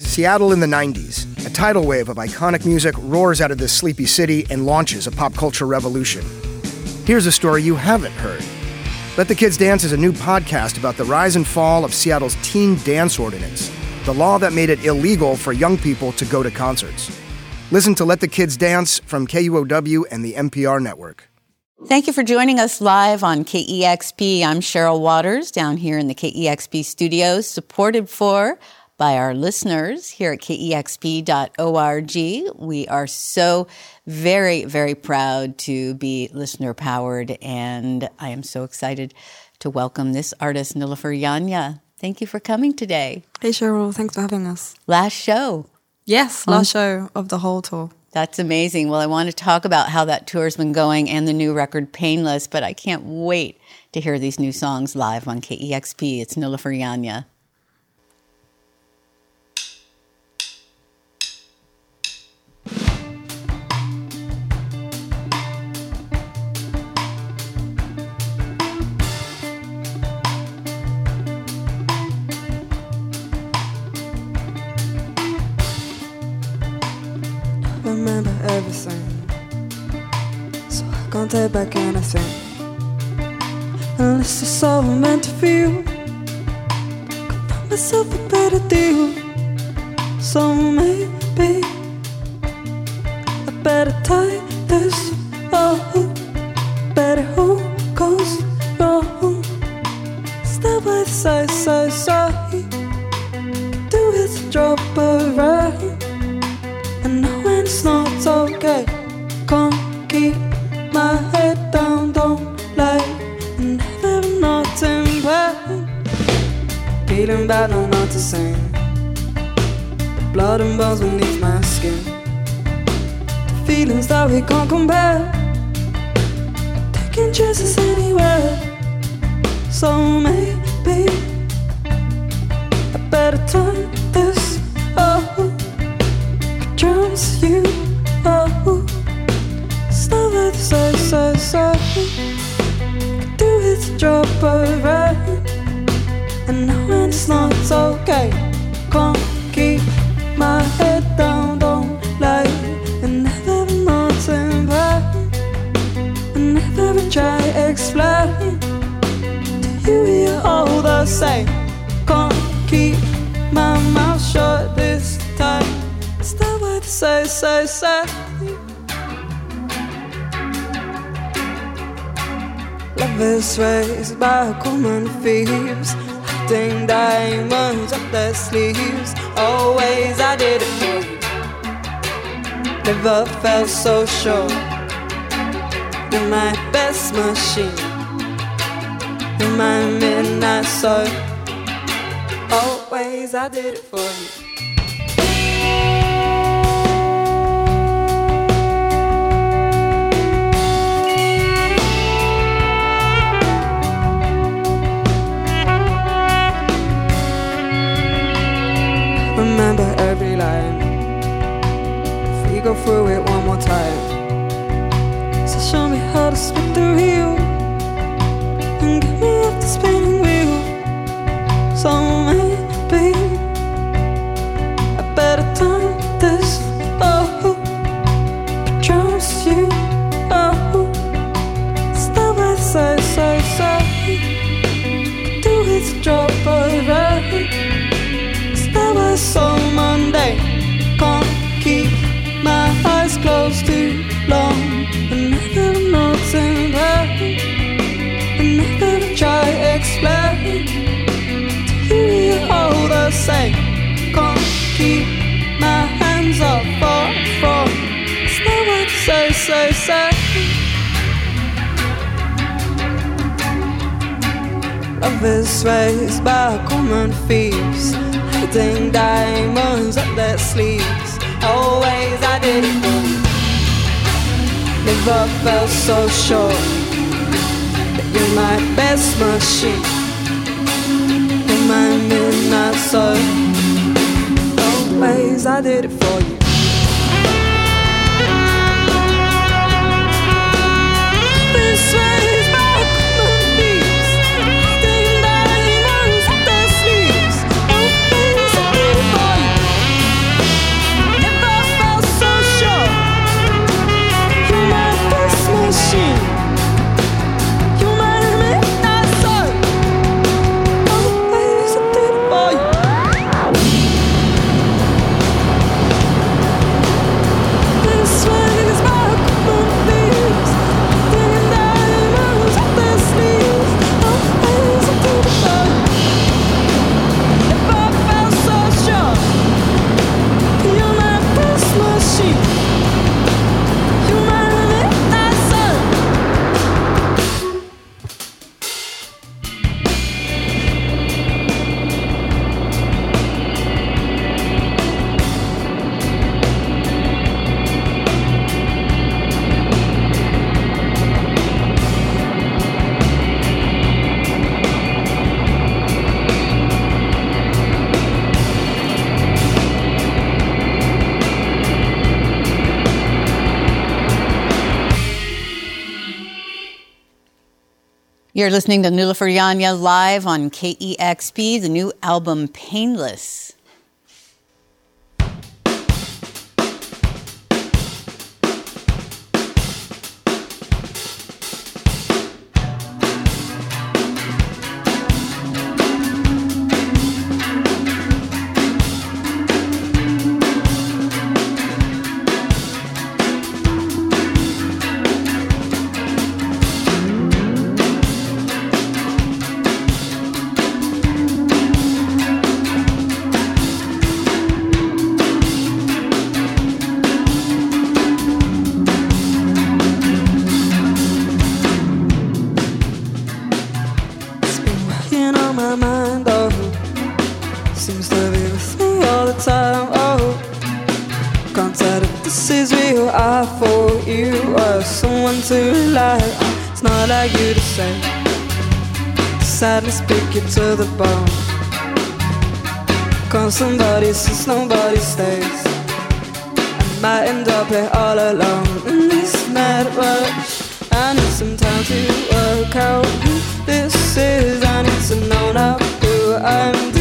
Seattle in the 90s. A tidal wave of iconic music roars out of this sleepy city and launches a pop culture revolution. Here's a story you haven't heard. Let the Kids Dance is a new podcast about the rise and fall of Seattle's teen dance ordinance, the law that made it illegal for young people to go to concerts. Listen to Let the Kids Dance from KUOW and the NPR network. Thank you for joining us live on KEXP. I'm Cheryl Waters down here in the KEXP studios, supported for by our listeners here at kexp.org. We are so very, very proud to be listener powered, and I am so excited to welcome this artist, Nilüfer Yanya. Thank you for coming today. Hey, Cheryl. Thanks for having us. Last show. Yes, last show of the whole tour. That's amazing. Well, I want to talk about how that tour's been going and the new record, Painless, but I can't wait to hear these new songs live on KEXP. It's Nilüfer Yanya. Everything. So I can't take back anything. Unless it's all meant to feel. Could find myself a better deal. So maybe I better tie this up. Better who goes wrong. Step by side, side, side. Do it drop around. Bad, no, not to. Blood and bones beneath my skin. The feelings that we can't compare. Taking chances anywhere. So maybe I better turn this off drowns you oh Stop side, side, side Could do it drop around the Can't keep my mouth shut this time Stop what say, say, say. Love is raised by common thieves, hiding diamonds up their sleeves. Always I did it for. Never felt so sure. You're my best machine. You're my midnight soul. Always I did it for you. Is raised by common thieves hiding diamonds up their sleeves. Always I did. Never felt so sure that you're my best machine. Soul. Always I did it for you. You're listening to Nilüfer Yanya live on KEXP, the new album Painless. Say. Sadness pick you to the bone. Cause somebody since nobody stays. I might end up here all alone in this mad rush. I need some time to work out who this is. I need to know now who I'm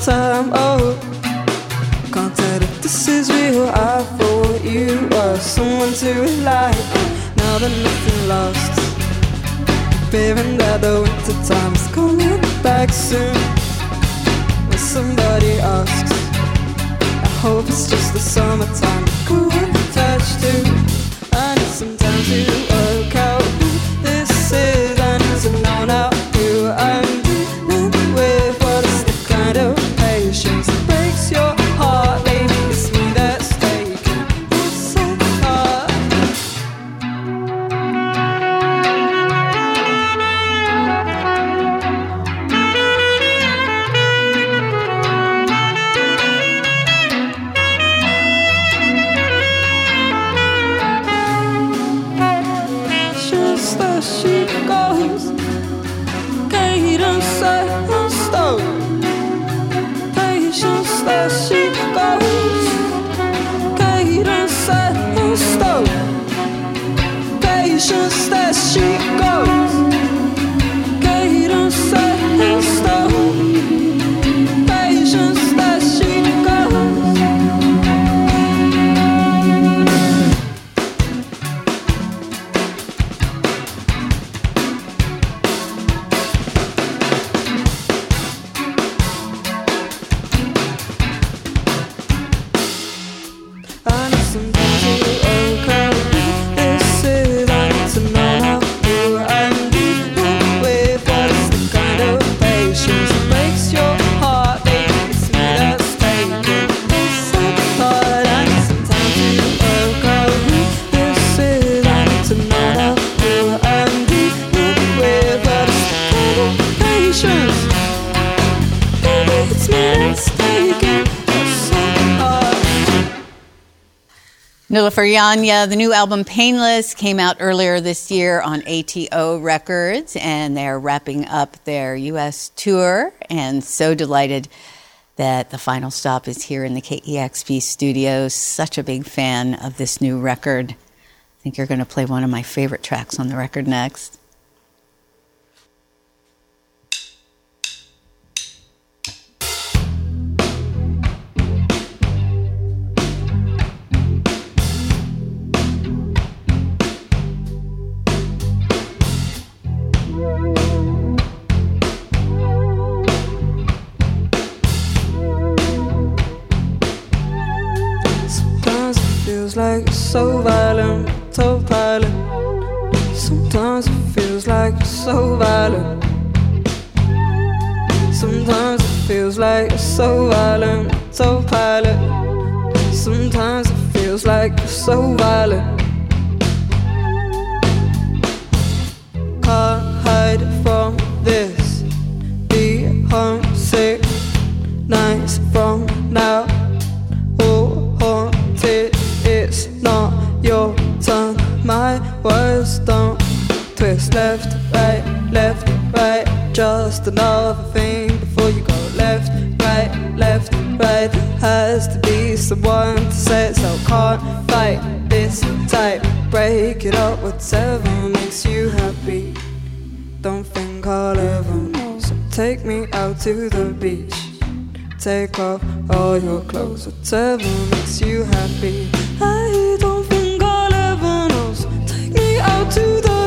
time, oh. Can't tell if this is real. I thought you were someone to rely on. Now that nothing lost, fearing that the winter time's coming back soon. When somebody asks, I hope it's just the summertime. Cool touch too. I need some time to Nilüfer Yanya, the new album Painless came out earlier this year on ATO Records, and they're wrapping up their U.S. tour. And so delighted that the final stop is here in the KEXP studios. Such a big fan of this new record. I think you're going to play one of my favorite tracks on the record next. Feels like you're so violent, autopilot. Sometimes it feels like you're so violent. Sometimes it feels like you're so violent, autopilot. Sometimes it feels like you're so violent. Left, right, left, right. Just another thing before you go left, right, left, right. There has to be someone to say it, so can't fight this type. Break it up, whatever makes you happy. Don't think I'll ever know. So take me out to the beach. Take off all your clothes, whatever makes you happy. I don't think I'll ever know. So take me out to the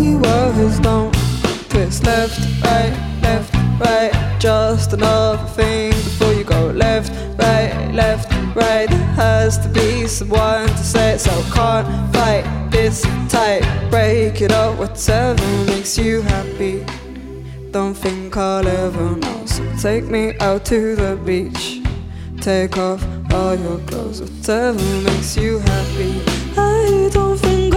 My words don't twist. Left, right, left, right. Just another thing before you go left, right, left, right. There has to be someone to say it, so can't fight this tight. Break it up, whatever makes you happy. Don't think I'll ever know. So take me out to the beach. Take off all your clothes, whatever makes you happy. I don't think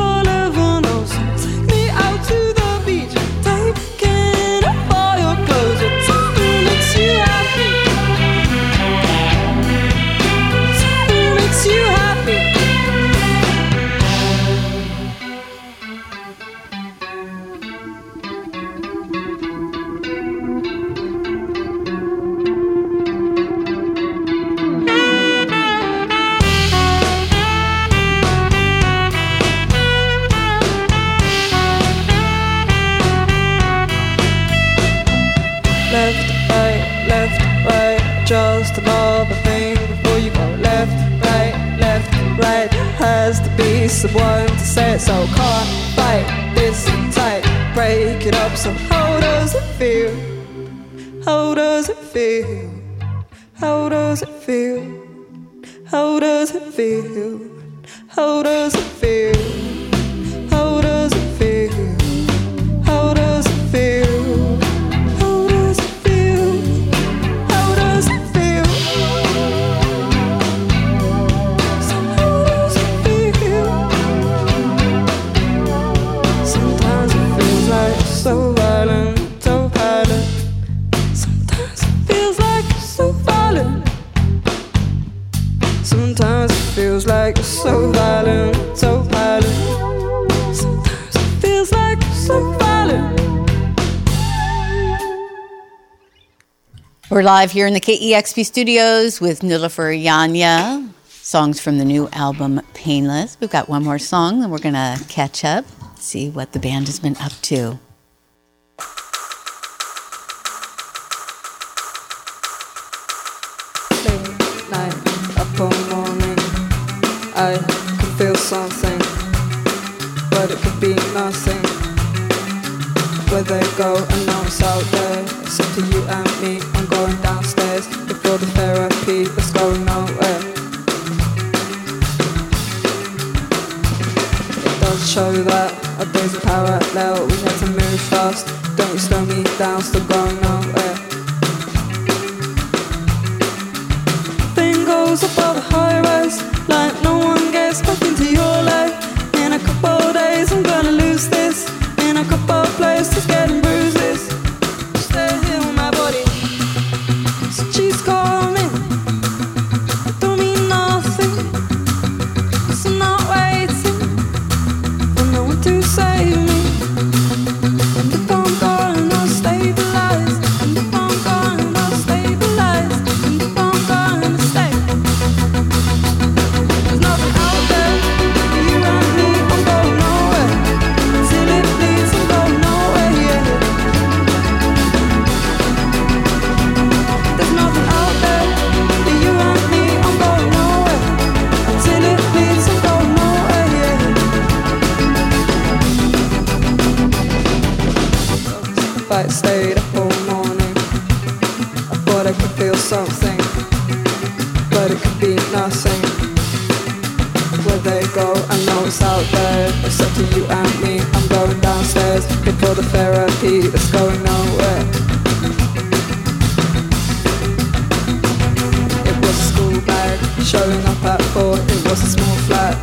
We're live here in the KEXP studios with Nilüfer Yanya, songs from the new album Painless. We've got one more song, and we're going to catch up, see what the band has been up to. I could feel something, but it could be nothing. Where they go, and now it's out there. Except for you and me, I'm going downstairs before the therapy is going nowhere. It does show that our days are parallel. We had to move fast. Don't slow me down, still going nowhere. thing goes above the high rise Like no one gets showing up at four. It was a small flat,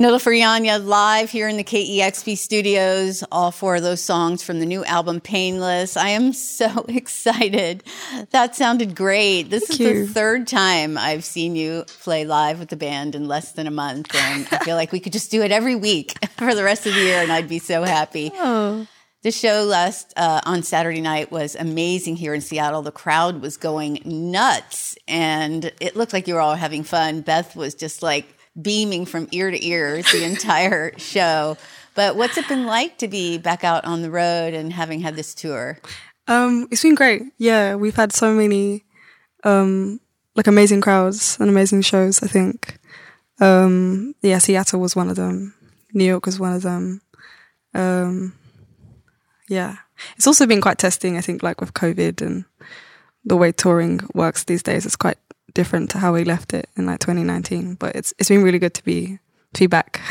Nilüfer Yanya live here in the KEXP studios. All four of those songs from the new album Painless. I am so excited. That sounded great. This Thank is you. the third time I've seen you play live with the band in less than a month. And I feel like we could just do it every week for the rest of the year and I'd be so happy. The show last uh, on Saturday night was amazing here in Seattle. The crowd was going nuts, and it looked like you were all having fun. Beth was just like beaming from ear to ear the entire show. But what's it been like to be back out on the road and having had this tour? Um, it's been great. Yeah, we've had so many um like amazing crowds and amazing shows, I think. Um yeah, Seattle was one of them. New York was one of them. Um yeah. It's also been quite testing, I think, like with COVID and the way touring works these days. It's quite different to how we left it in like 2019. But it's it's been really good to be to be back.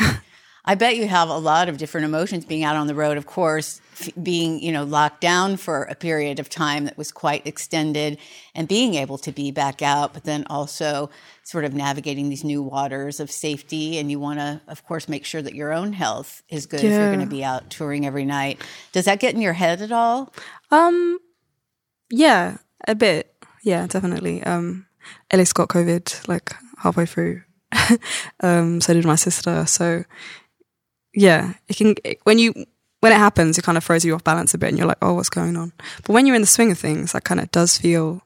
I bet you have a lot of different emotions being out on the road. Of course, f- being you know locked down for a period of time that was quite extended, and being able to be back out, but then also sort of navigating these new waters of safety. And you want to, of course, make sure that your own health is good if you're going to be out touring every night. Does that get in your head at all? Um, yeah, a bit. Yeah, definitely. Um, Ellis got COVID like halfway through. um, so did my sister. So yeah, it can when you when it happens, it kind of throws you off balance a bit, and you're like, oh, what's going on? But when you're in the swing of things, that kind of does feel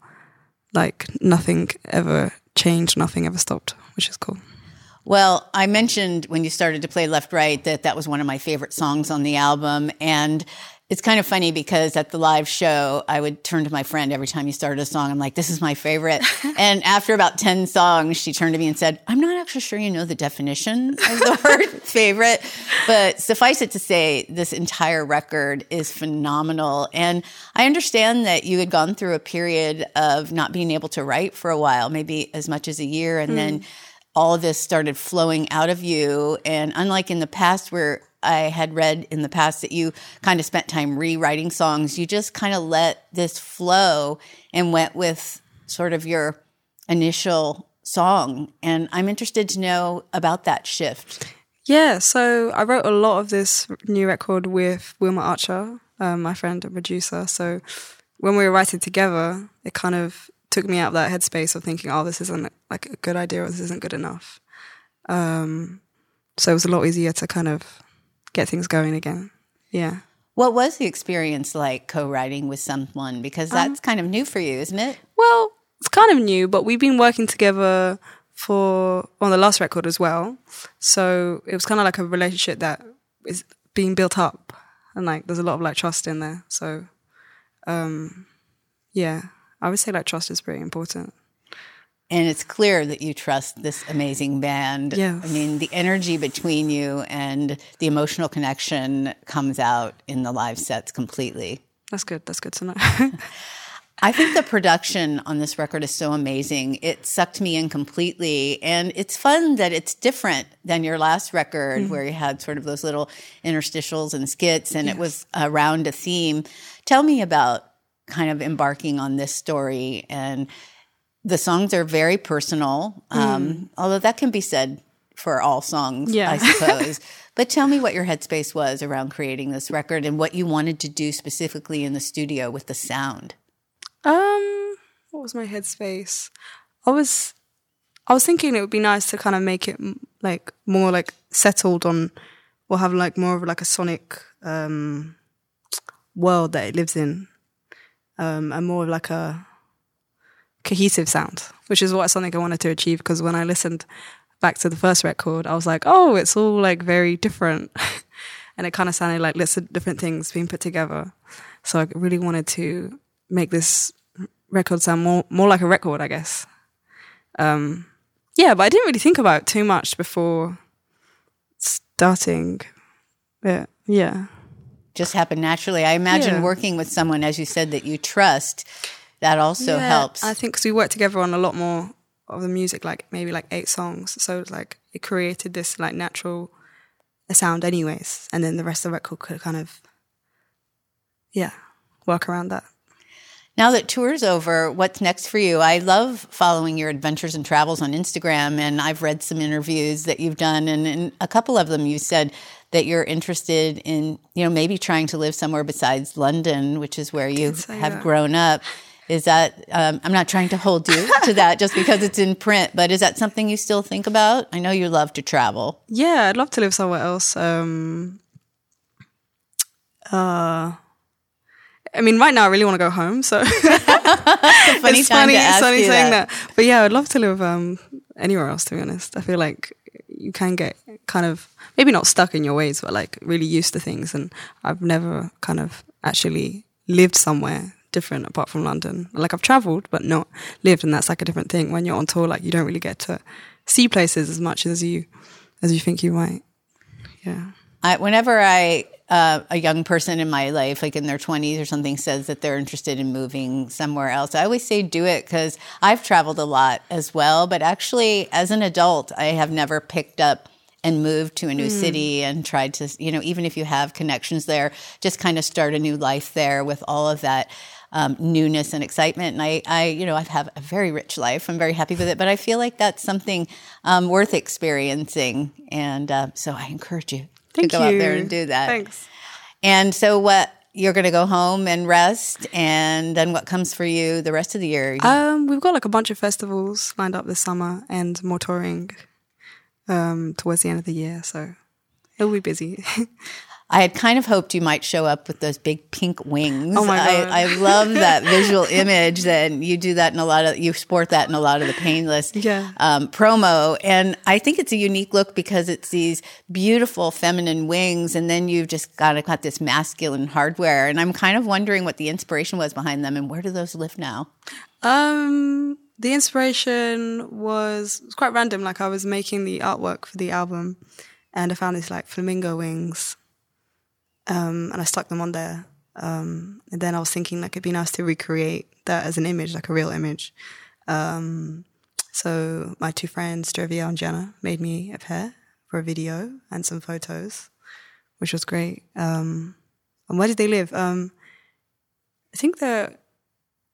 like nothing ever changed, nothing ever stopped, which is cool. Well, I mentioned when you started to play Left Right that that was one of my favorite songs on the album. And it's kind of funny because at the live show, I would turn to my friend every time you started a song. I'm like, this is my favorite. and after about 10 songs, she turned to me and said, I'm not actually sure you know the definition of the word favorite. But suffice it to say, this entire record is phenomenal. And I understand that you had gone through a period of not being able to write for a while, maybe as much as a year. And then hmm. all of this started flowing out of you. And unlike in the past, where I had read in the past that you kind of spent time rewriting songs, you just kind of let this flow and went with sort of your initial song. And I'm interested to know about that shift. Yeah, so I wrote a lot of this new record with Wilma Archer, um, my friend and producer. So when we were writing together, it kind of took me out of that headspace of thinking, oh, this isn't like a good idea or this isn't good enough. Um, so it was a lot easier to kind of get things going again. Yeah. What was the experience like co writing with someone? Because that's kind of new for you, isn't it? Well, it's kind of new, but we've been working together for on the last record as well. So it was kind of like a relationship that is being built up, and like there's a lot of like trust in there. So, um, yeah, I would say like trust is pretty important. And it's clear that you trust this amazing band. Yes. I mean, the energy between you and the emotional connection comes out in the live sets completely. That's good. That's good to know. I think the production on this record is so amazing. It sucked me in completely. And it's fun that it's different than your last record, Mm-hmm. where you had sort of those little interstitials and skits and it was around a theme. Tell me about kind of embarking on this story. And the songs are very personal, um, although that can be said for all songs, Mm. Yeah. I suppose. but tell me what your headspace was around creating this record and what you wanted to do specifically in the studio with the sound. Um, what was my headspace? I was, I was thinking it would be nice to kind of make it like more like settled on, or have like more of like a sonic um world that it lives in, um, and more of like a cohesive sound, which is what something I wanted to achieve. Because when I listened back to the first record, I was like, oh, it's all like very different, and it kind of sounded like lots of different things being put together. So I really wanted to make this record sound more more like a record, I guess. Um, yeah, but I didn't really think about it too much before starting. Yeah, yeah, just happened naturally. I imagine Yeah. working with someone, as you said, that you trust, that also Yeah, helps. I think because we worked together on a lot more of the music, like maybe like eight songs. So it's like it created this like natural sound, anyways, and then the rest of the record could kind of, yeah, work around that. now that tour's over, what's next for you? I love following your adventures and travels on Instagram, and I've read some interviews that you've done, and in a couple of them, you said that you're interested in, you know, maybe trying to live somewhere besides London, which is where you have that. grown up. Is that? Um, I'm not trying to hold you to that just because it's in print, but is that something you still think about? I know you love to travel. Yeah, I'd love to live somewhere else. Um, uh, I mean, right now I really want to go home. So Funny it's funny, it's funny saying that. that. But yeah, I'd love to live um, anywhere else. To be honest, I feel like you can get kind of maybe not stuck in your ways, but like really used to things. And I've never kind of actually lived somewhere different apart from London. Like I've traveled, but not lived, and that's like a different thing. When you're on tour, like you don't really get to see places as much as you as you think you might. Yeah. I, whenever I uh, a young person in my life, like in their twenties or something, says that they're interested in moving somewhere else, I always say do it because I've traveled a lot as well. But actually, as an adult, I have never picked up and moved to a new city and tried to, you know, even if you have connections there, just kind of start a new life there with all of that. Um, newness and excitement, and I, I, you know, I've a very rich life. I'm very happy with it, but I feel like that's something um, worth experiencing, and uh, so I encourage you Thank to go you. out there and do that. Thanks. And so, what you're going to go home and rest, and then what comes for you the rest of the year? Um, we've got like a bunch of festivals lined up this summer and more touring um, towards the end of the year. So it'll be busy. I had kind of hoped you might show up with those big pink wings. Oh my God. I, I love that visual image. That you do that in a lot of you sport that in a lot of the painless Yeah. um, promo, and I think it's a unique look because it's these beautiful feminine wings, and then you've just got got this masculine hardware. And I'm kind of wondering what the inspiration was behind them, and where do those live now? um, the inspiration was, was quite random. Like I was making the artwork for the album and I found these like flamingo wings um, and I stuck them on there. Um, and then I was thinking like it'd be nice to recreate that as an image, like a real image. Um, so my two friends, Jervia and Jenna, made me a pair for a video and some photos, which was great. Um, and where did they live? Um, I think they're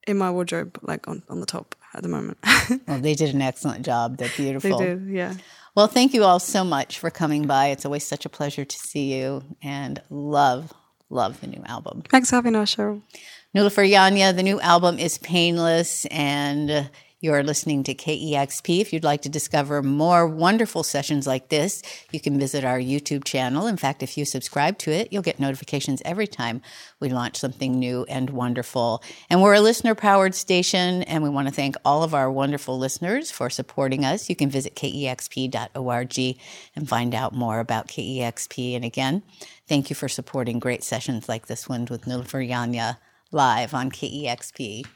in my wardrobe, like on, on the top at the moment. Well, they did an excellent job. They're beautiful. they did, yeah. Well, thank you all so much for coming by. It's always such a pleasure to see you and love, love the new album. Thanks for having us, Cheryl. Nilüfer Yanya, the new album is Painless, and You're listening to KEXP. If you'd like to discover more wonderful sessions like this, you can visit our YouTube channel. In fact, if you subscribe to it, you'll get notifications every time we launch something new and wonderful. And we're a listener powered station, and we want to thank all of our wonderful listeners for supporting us. You can visit kexp.org and find out more about KEXP. And again, thank you for supporting great sessions like this one with Nilüfer Yanya live on KEXP.